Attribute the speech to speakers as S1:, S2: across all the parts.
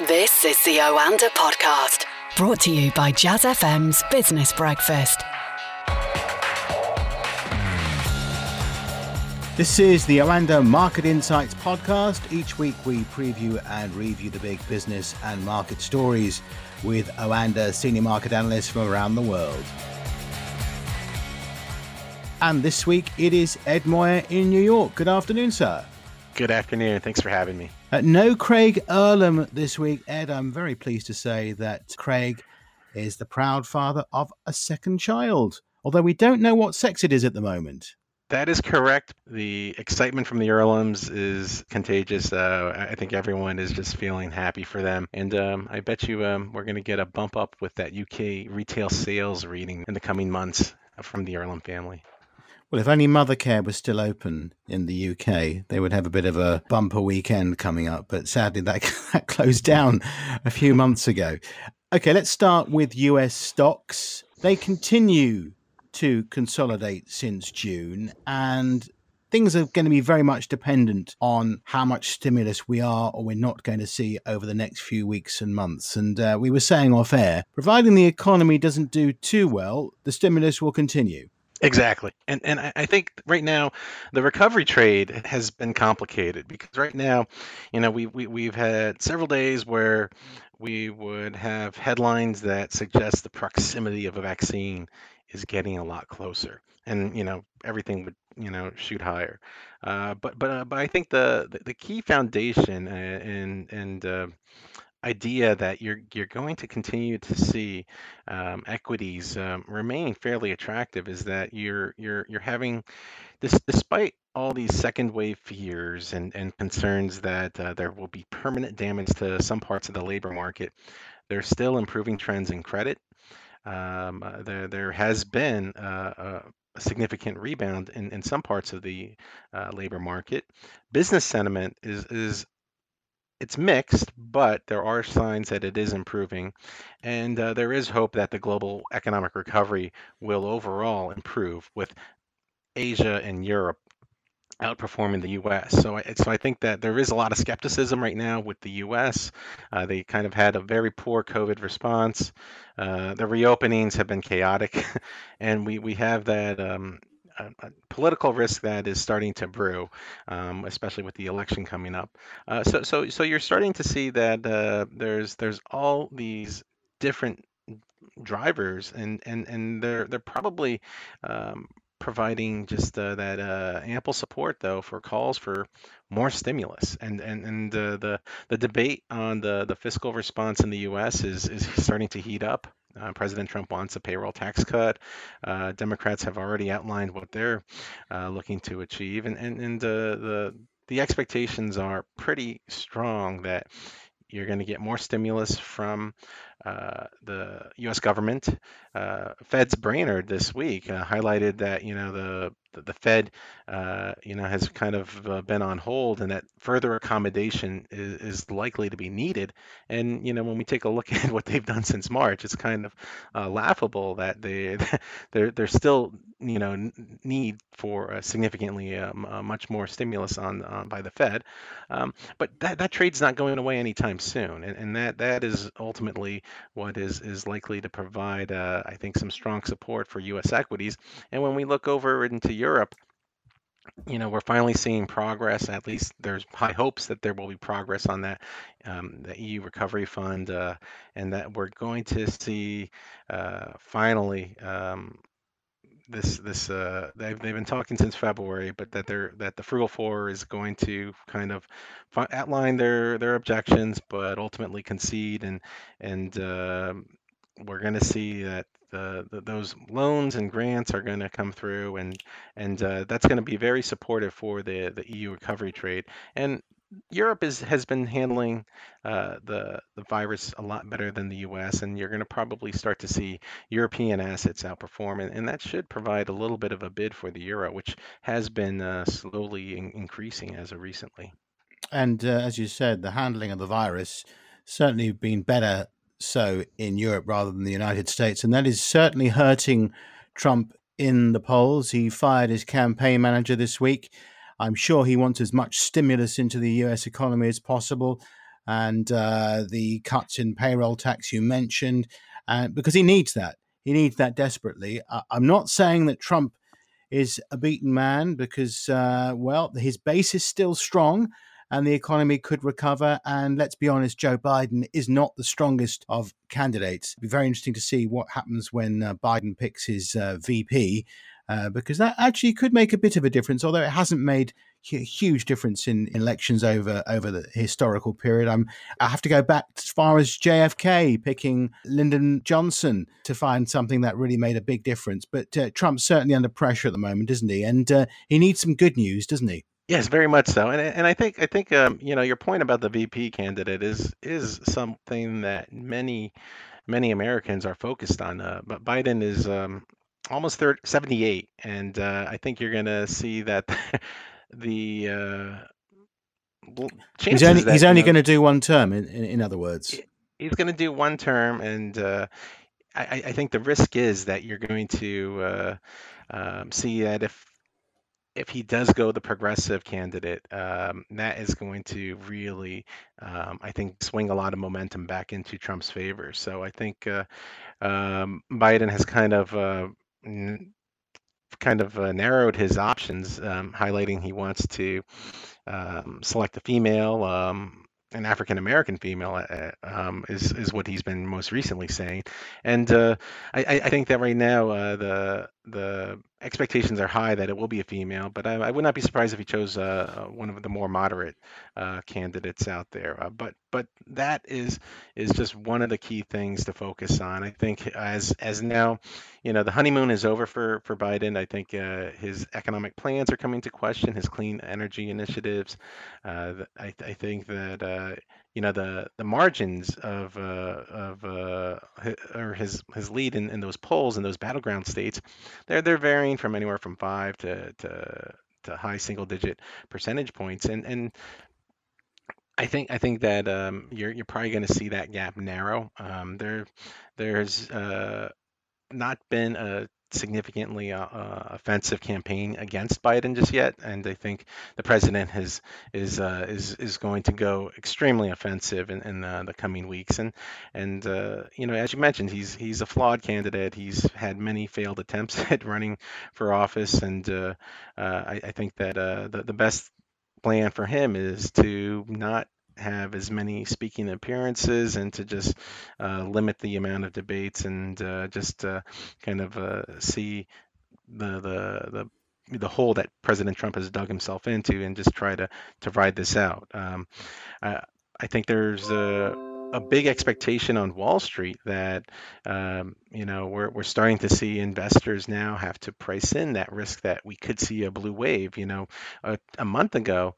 S1: This is the Oanda Podcast, brought to you by Jazz FM's Business Breakfast.
S2: This is the Oanda Market Insights podcast. Each week we preview and review the big business and market stories with Oanda senior market analysts from around the world. And this week it is Ed Moya in New York. Good afternoon, sir.
S3: Good afternoon. Thanks for having me.
S2: Uh, no Craig Erlam this week. Ed, I'm very pleased to say that Craig is the proud father of a second child, although we don't know what sex it is at the moment.
S3: That is correct. The excitement from the Erlams is contagious. Uh, I think everyone is just feeling happy for them. And um, I bet you um, we're going to get a bump up with that UK retail sales reading in the coming months from the Erlam family.
S2: Well, if only Mothercare was still open in the UK, they would have a bit of a bumper weekend coming up. But sadly, that, that closed down a few months ago. Okay, let's start with US stocks. They continue to consolidate since June, and things are going to be very much dependent on how much stimulus we are or we're not going to see over the next few weeks and months. And uh, we were saying off air, providing the economy doesn't do too well, the stimulus will continue.
S3: Exactly. And and I think right now the recovery trade has been complicated because right now, you know, we, we we've had several days where we would have headlines that suggest the proximity of a vaccine is getting a lot closer. And, you know, everything would, you know, shoot higher. Uh, but but uh, but I think the, the the key foundation uh, and and uh, idea that you're you're going to continue to see um, equities um, remain fairly attractive is that you're you're you're having this despite all these second wave fears and, and concerns that uh, there will be permanent damage to some parts of the labor market, there's still improving trends in credit. Um, uh, there there has been uh, a, a significant rebound in, in some parts of the uh, labor market. Business sentiment is is it's mixed, but there are signs that it is improving. And uh, there is hope that the global economic recovery will overall improve with Asia and Europe outperforming the U.S. So, I, so I think that there is a lot of skepticism right now with the U.S. Uh, they kind of had a very poor COVID response. Uh, the reopenings have been chaotic, and we we have that. Um, a, a, political risk that is starting to brew, um, especially with the election coming up. Uh, so, so, so you're starting to see that uh, there's there's all these different drivers, and and and they're they're probably um, providing just uh, that uh, ample support though for calls for more stimulus and and and uh, the the debate on the the fiscal response in the U.S. is is starting to heat up. Uh, President Trump wants a payroll tax cut. Uh, Democrats have already outlined what they're uh, looking to achieve, and and and the the expectations are pretty strong that you're going to get more stimulus from uh, the U.S. government. Uh, Fed's Brainard this week uh, highlighted that you know the the Fed, uh, you know, has kind of uh, been on hold, and that further accommodation is, is, likely to be needed. And you know, when we take a look at what they've done since March, it's kind of laughable that they they're they're still you know need for significantly um, much more stimulus on by the Fed. Um, but that that trade's not going away anytime soon, and, and that that is ultimately what is is likely to provide, uh, I think, some strong support for U.S. equities. And when we look over into Europe you know, we're finally seeing progress. At least there's high hopes that there will be progress on that, um, the EU Recovery Fund, uh, and that we're going to see uh, finally um, this this uh, they've they've been talking since February, but that they're that the Frugal Four is going to kind of outline their their objections, but ultimately concede and and uh, we're going to see that the, the, those loans and grants are going to come through, and and uh, that's going to be very supportive for the the EU recovery trade. And Europe is has been handling uh, the the virus a lot better than the U.S., and you're going to probably start to see European assets outperform, and, and that should provide a little bit of a bid for the euro, which has been uh, slowly in- increasing as of recently.
S2: And uh, as you said, the handling of the virus certainly been better so in Europe rather than the United States. And that is certainly hurting Trump in the polls. He fired his campaign manager this week. I'm sure he wants as much stimulus into the US economy as possible. and uh, the cuts in payroll tax you mentioned, uh, because he needs that. He needs that desperately. I'm not saying that Trump is a beaten man because, uh, well, his base is still strong and the economy could recover. And let's be honest, Joe Biden is not the strongest of candidates. It'll be very interesting to see what happens when uh, Biden picks his uh, VP. Uh, because that actually could make a bit of a difference, although it hasn't made a huge difference in elections over over the historical period. I'm I have to go back as far as JFK picking Lyndon Johnson to find something that really made a big difference. But uh, Trump's certainly under pressure at the moment, isn't he? And uh, he needs some good news, doesn't he?
S3: Yes, very much so. And and I think I think um, you know your point about the VP candidate is is something that many many Americans are focused on. Uh, but Biden is um, almost 30, 78, and uh, I think you're going to see that the uh,
S2: he's only that, he's only going to do one term. In, in, in other words,
S3: he's going to do one term, and uh, I, I, think the risk is that you're going to uh, um, see that if if he does go the progressive candidate, um, that is going to really, um, I think, swing a lot of momentum back into Trump's favor. So I think uh, um, Biden has kind of uh, kind of uh, narrowed his options, um, highlighting he wants to um, select a female. Um, an African American female uh, um, is is what he's been most recently saying, and uh, I, I think that right now uh, the the expectations are high that it will be a female, but I, I would not be surprised if he chose uh, one of the more moderate uh, candidates out there. Uh, but but that is is just one of the key things to focus on. I think as as now, you know, the honeymoon is over for for Biden. I think uh, his economic plans are coming to question, his clean energy initiatives. Uh, I, I think that uh, you know the the margins of uh, of uh, or his his lead in, in those polls in those battleground states, they're they're varying from anywhere from five to to, to high single digit percentage points, and and I think I think that um, you're you're probably going to see that gap narrow. Um, there there's uh, not been a significantly uh, uh, offensive campaign against Biden just yet, and I think the president has is uh, is is going to go extremely offensive in, in the coming weeks. And and uh, you know, as you mentioned, he's he's a flawed candidate. He's had many failed attempts at running for office, and uh, uh, I, I, think that the the best plan for him is to not have as many speaking appearances and to just uh, limit the amount of debates and uh, just uh, kind of uh, see the, the the the hole that President Trump has dug himself into and just try to to ride this out. Um, I, I think there's a a big expectation on Wall Street that um, you know we're we're starting to see investors now have to price in that risk that we could see a blue wave. You know, a, a month ago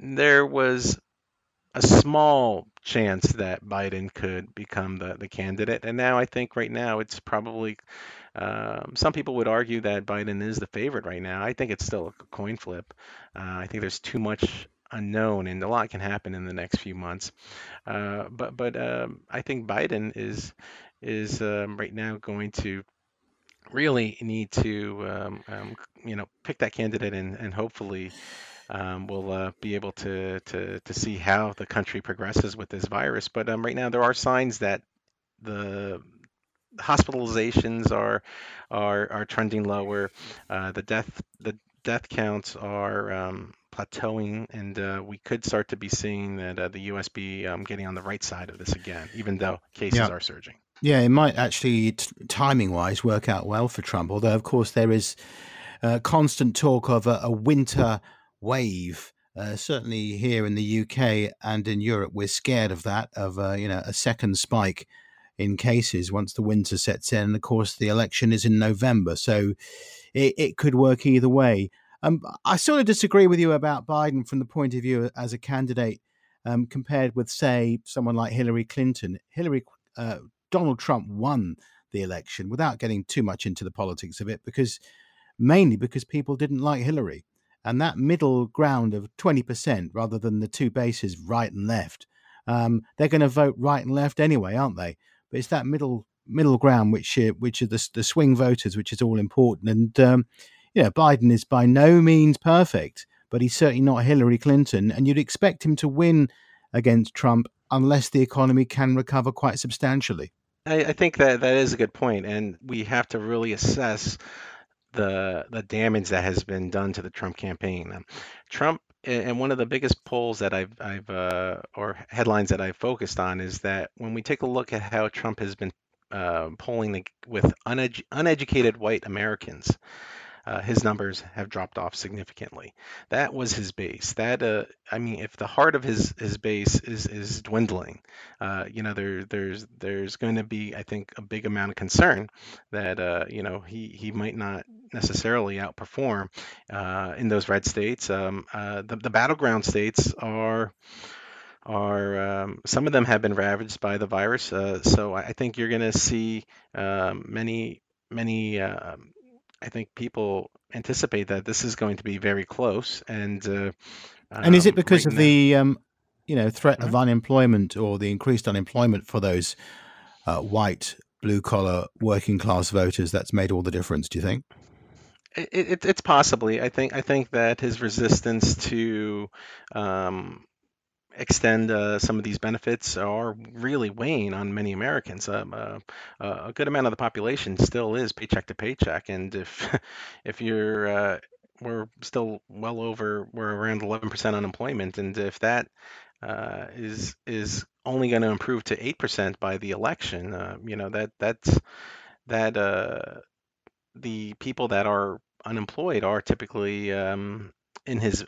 S3: there was a small chance that Biden could become the, the candidate. And now I think right now it's probably, um, some people would argue that Biden is the favorite right now. I think it's still a coin flip. Uh, I think there's too much unknown and a lot can happen in the next few months. Uh, but but um, I think Biden is is um, right now going to really need to um, um, you know pick that candidate and, and hopefully um, we'll uh, be able to, to to see how the country progresses with this virus. But um, right now, there are signs that the hospitalizations are are are trending lower. Uh, the death the death counts are um, plateauing, and uh, we could start to be seeing that uh, the U.S. be um, getting on the right side of this again, even though cases yeah. are surging.
S2: Yeah, it might actually, t- timing wise, work out well for Trump. Although, of course, there is uh, constant talk of a, a winter wave. Uh, certainly here in the UK and in Europe, we're scared of that, of uh, you know a second spike in cases once the winter sets in. And of course, the election is in November, so it, it could work either way. Um, I sort of disagree with you about Biden from the point of view as a candidate um, compared with, say, someone like Hillary Clinton. Hillary, uh, Donald Trump won the election without getting too much into the politics of it, because mainly because people didn't like Hillary and that middle ground of 20% rather than the two bases right and left um, they're going to vote right and left anyway aren't they but it's that middle middle ground which uh, which are the, the swing voters which is all important and um, you know biden is by no means perfect but he's certainly not hillary clinton and you'd expect him to win against Trump unless the economy can recover quite substantially.
S3: I, I think that that is a good point, and we have to really assess the the damage that has been done to the Trump campaign. Um, Trump and one of the biggest polls that I've I've uh, or headlines that I've focused on is that when we take a look at how Trump has been uh, polling with uned- uneducated white Americans, uh, his numbers have dropped off significantly. That was his base. That uh, I mean, if the heart of his his base is is dwindling, uh, you know, there there's there's going to be, I think, a big amount of concern that uh, you know he he might not necessarily outperform uh, in those red states. Um, uh, the the battleground states are are um, some of them have been ravaged by the virus. Uh, so I think you're going to see um, many many um, I think people anticipate that this is going to be very close. And uh,
S2: and is it um, because right of now, the um, you know threat mm-hmm. of unemployment or the increased unemployment for those uh, white blue collar working class voters that's made all the difference? Do you think?
S3: It, it, it's possibly. I think. I think that his resistance to um, extend uh, some of these benefits are really weighing on many Americans. Um, uh, a good amount of the population still is paycheck to paycheck, and if if you're uh, we're still well over we're around 11% unemployment, and if that uh, is is only going to improve to 8% by the election, uh, you know that that's that the people that are unemployed are typically um, in his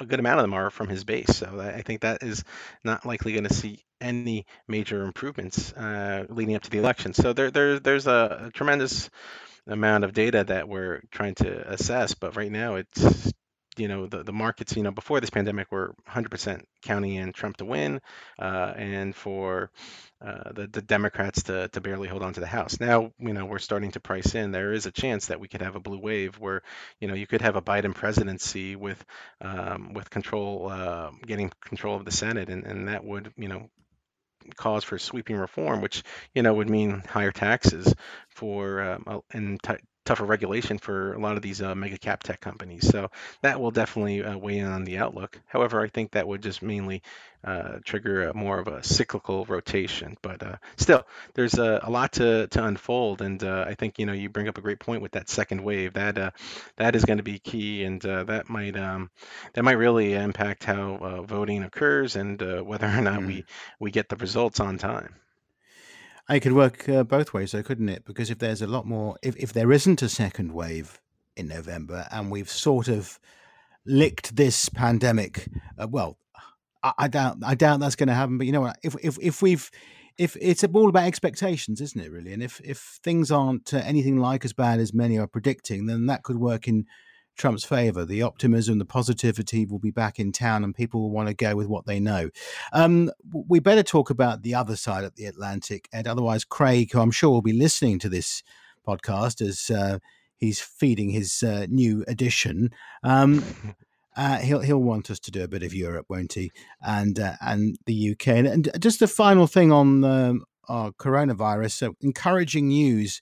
S3: a good amount of them are from his base. So I think that is not likely going to see any major improvements uh, leading up to the election. So there, there there's a, a, tremendous amount of data that we're trying to assess, but right now it's you know the, the markets you know before this pandemic were 100% counting in Trump to win uh, and for uh, the, the Democrats to, to barely hold on to the House. Now, you know, we're starting to price in. There is a chance that we could have a blue wave where, you know, you could have a Biden presidency with um, with control, uh, getting control of the Senate, and, and that would, you know, cause for sweeping reform, which you know would mean higher taxes for um, and t- tougher regulation for a lot of these uh, mega cap tech companies. So that will definitely uh, weigh in on the outlook. However, I think that would just mainly uh, trigger a, more of a cyclical rotation. But uh, still, there's a, a, lot to, to unfold, and uh, I think you know you bring up a great point with that second wave. That uh, that is going to be key, and that might um, that might really impact how voting occurs and whether or not mm. we we get the results on time.
S2: It could work uh, both ways, though, couldn't it? Because if there's a lot more, if, if there isn't a second wave in November and we've sort of licked this pandemic, uh, well, I, I, doubt I doubt that's going to happen. But you know what? If if if we've if it's all about expectations, isn't it? Really, and if if things aren't uh, anything like as bad as many are predicting, then that could work in Trump's favor. The optimism, the positivity will be back in town, and people will want to go with what they know. Um, we better talk about the other side of the Atlantic, and otherwise, Craig, who I'm sure will be listening to this podcast as uh, he's feeding his uh, new edition. Um, uh, he'll he'll want us to do a bit of Europe, won't he? And uh, and the UK. And, and, just a final thing on um, our coronavirus. So encouraging news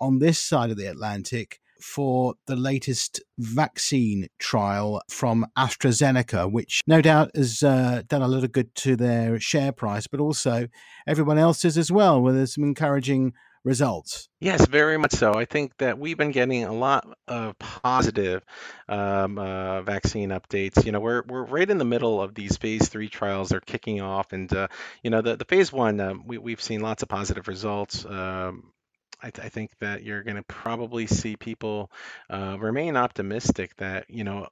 S2: on this side of the Atlantic for the latest vaccine trial from AstraZeneca, which no doubt has uh, done a little good to their share price, but also everyone else's as well, where there's some encouraging results.
S3: Yes, very much so. I think that we've been getting a lot of positive um, uh, vaccine updates. You know, we're we're right in the middle of these phase three trials. They're kicking off, and uh, you know, the the phase one, um, we we've seen lots of positive results. Um, I, th- I, think that you're going to probably see people uh, remain optimistic that you know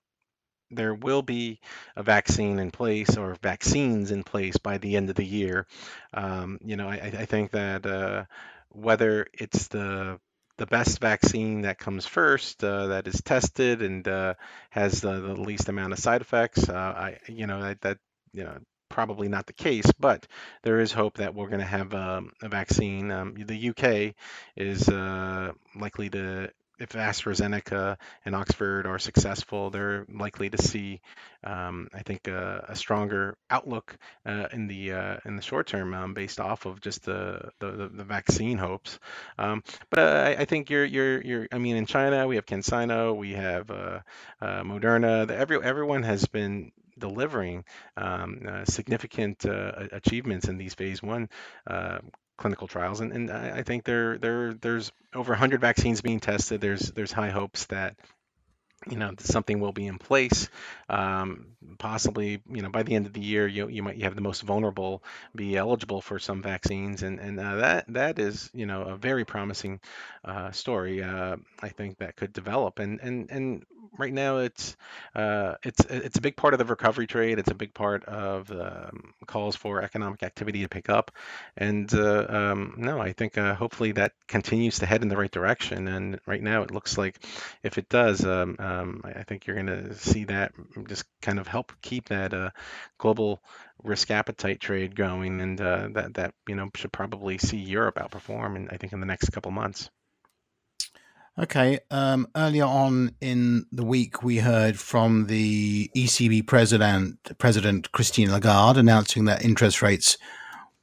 S3: there will be a vaccine in place or vaccines in place by the end of the year. Um, you know, I, I think that uh, whether it's the the best vaccine that comes first, uh, that is tested and uh, has the, the, least amount of side effects, uh, I you know that, that you know probably not the case, but there is hope that we're going to have um, a vaccine. Um, the UK is uh, likely to, if AstraZeneca and Oxford are successful, they're likely to see, um, I think, uh, a stronger outlook uh, in the uh, in the short term, um, based off of just the the, the vaccine hopes. Um, but I, I, think you're you're you're. I mean, in China we have CanSino, we have uh, uh, Moderna. Every everyone has been delivering um, uh, significant uh, achievements in these phase one uh, clinical trials, and, and I think there there there's over 100 vaccines being tested. There's there's high hopes that you know something will be in place um, possibly you know by the end of the year you, you might have the most vulnerable be eligible for some vaccines and and uh, that that is you know a very promising uh, story uh, I think that could develop. And and and right now it's uh, it's it's a big part of the recovery trade. It's a big part of um, calls for economic activity to pick up. And uh, um, no I think uh, hopefully that continues to head in the right direction. And right now it looks like if it does um, I, I, think you're going to see that just kind of help keep that uh, global risk appetite trade going, and uh, that that you know should probably see Europe outperform. And I think in the next couple months.
S2: Okay. Um, earlier on in the week, we heard from the ECB president, President Christine Lagarde, announcing that interest rates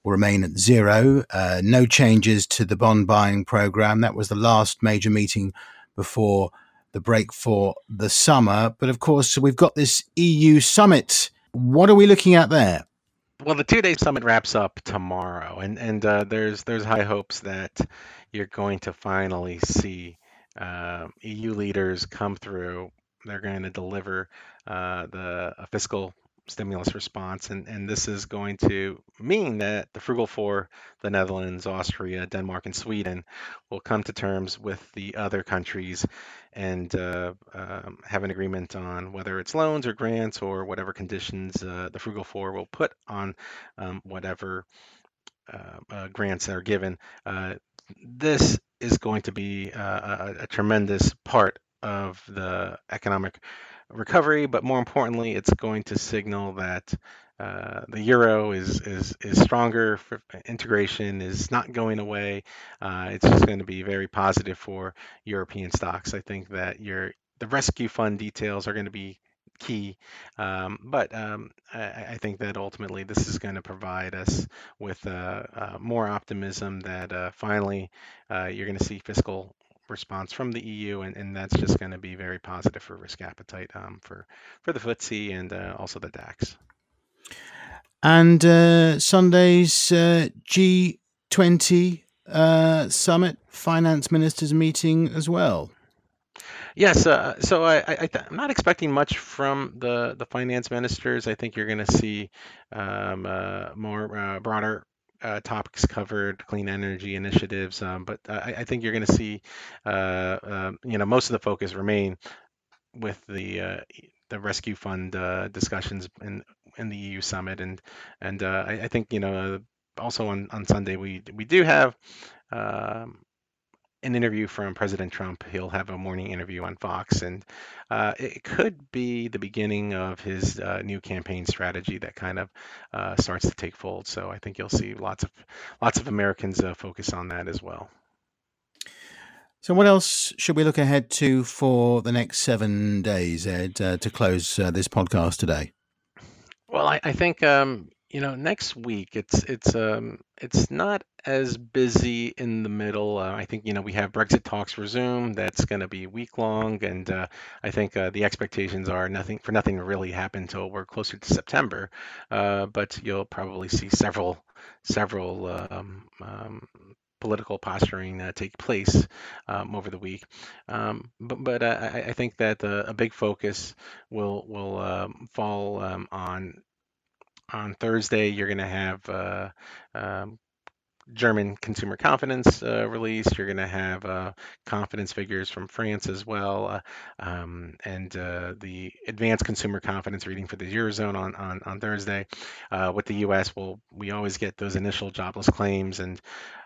S2: will remain at zero. Uh, no changes to the bond buying program. That was the last major meeting before the break for the summer. But of course, we've got this EU summit. What are we looking at there?
S3: Well, the two-day summit wraps up tomorrow, and and uh, there's there's high hopes that you're going to finally see uh, EU leaders come through. They're going to deliver uh, the fiscal stimulus response. And, and this is going to mean that the Frugal Four, the Netherlands, Austria, Denmark, and Sweden, will come to terms with the other countries and uh, um, have an agreement on whether it's loans or grants or whatever conditions uh, the Frugal Four will put on um, whatever uh, uh grants are given. Uh, this is going to be a, a tremendous part of the economic recovery, but more importantly, it's going to signal that uh, the euro is is is stronger. integration is not going away. Uh, it's just going to be very positive for European stocks. I think that your the rescue fund details are going to be key. Um, but um, I, I, think that ultimately this is going to provide us with uh, uh, more optimism that uh, finally uh, you're going to see fiscal response from the EU, and, and that's just going to be very positive for risk appetite um, for for the FTSE and uh, also the DAX.
S2: And uh, Sunday's uh, G20 uh, summit, finance ministers meeting as well.
S3: Yes, uh, so I, I, am not expecting much from the, the finance ministers. I think you're going to see um, uh, more uh, broader uh, topics covered, clean energy initiatives, um, but I, I, think you're going to see, uh, uh, you know, most of the focus remain with the uh, the rescue fund uh, discussions in in the EU summit, and and uh, I, I, think you know also on on Sunday we we do have. Um, an interview from President Trump. He'll have a morning interview on Fox, and uh, it could be the beginning of his uh, new campaign strategy that kind of uh, starts to take fold. So I think you'll see lots of lots of Americans uh, focus on that as well.
S2: So, what else should we look ahead to for the next seven days, Ed, uh, to close uh, this podcast today?
S3: Well, I, I think um, you know, next week it's it's um it's not as busy in the middle. Uh, I think you know we have Brexit talks resume. That's going to be week long, and uh, I think uh, the expectations are nothing for nothing to really happen until we're closer to September. Uh, but you'll probably see several several um, um, political posturing uh, take place um, over the week. Um, but but uh, I, I, think that a big focus will will um, fall um, on on Thursday, you're going to have uh, um, German consumer confidence uh, released. You're going to have uh, confidence figures from France as well, uh, um, and uh, the advanced consumer confidence reading for the eurozone on on, on Thursday. Uh, with the U.S., well, we always get those initial jobless claims, and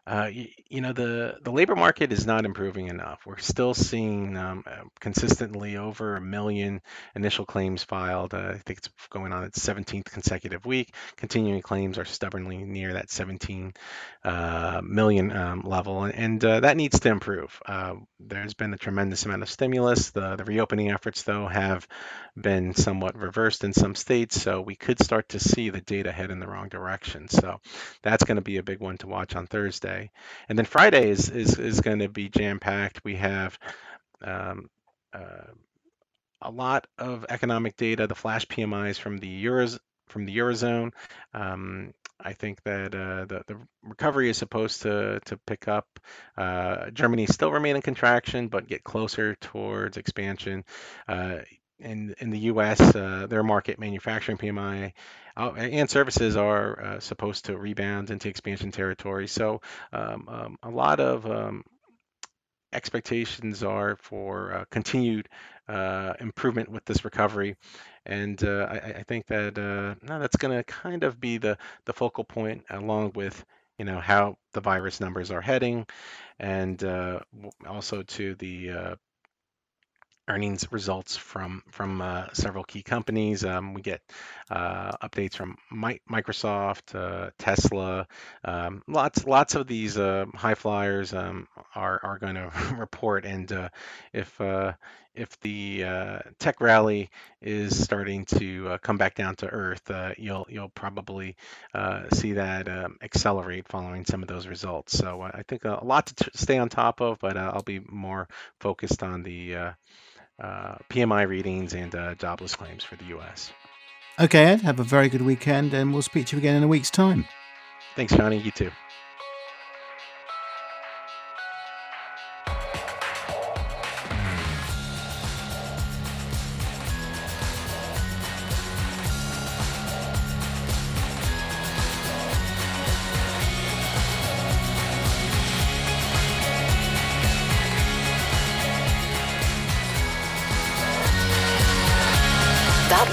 S3: uh, you, you, know the the labor market is not improving enough. We're still seeing um, uh, consistently over a million initial claims filed. Uh, I think it's going on its 17th consecutive week. Continuing claims are stubbornly near that 17 uh, million um, level, and, uh, that needs to improve. There's been a tremendous amount of stimulus. The the reopening efforts, though, have been somewhat reversed in some states, so we could start to see the data head in the wrong direction. So that's going to be a big one to watch on Thursday. And then Friday is is, is going to be jam packed. We have um, uh, a lot of economic data, the flash PMIs from the Euros from the eurozone. Um, I think that uh, the, the recovery is supposed to to pick up. Uh, Germany still remain in contraction, but get closer towards expansion. Uh, in in the U.S., uh, their market manufacturing PMI uh, and services are uh, supposed to rebound into expansion territory. So um, um, a lot of um, expectations are for uh, continued uh, improvement with this recovery. And uh, I, I, think that that's going to kind of be the, the focal point, along with you know how the virus numbers are heading, and uh, also to the uh, earnings results from from uh, several key companies. Um, we get uh, updates from Mi- Microsoft, uh, Tesla. Um, lots lots of these uh, high flyers um, are are going to report, and uh, if uh, if the tech rally is starting to come back down to earth, you'll you'll probably see that um, accelerate following some of those results. So I think a lot to t- stay on top of, but I'll be more focused on the uh, PMI readings and uh, jobless claims for the US.
S2: Okay, Ed, have a very good weekend, and we'll speak to you again in a week's time.
S3: Thanks, Johnny. You too.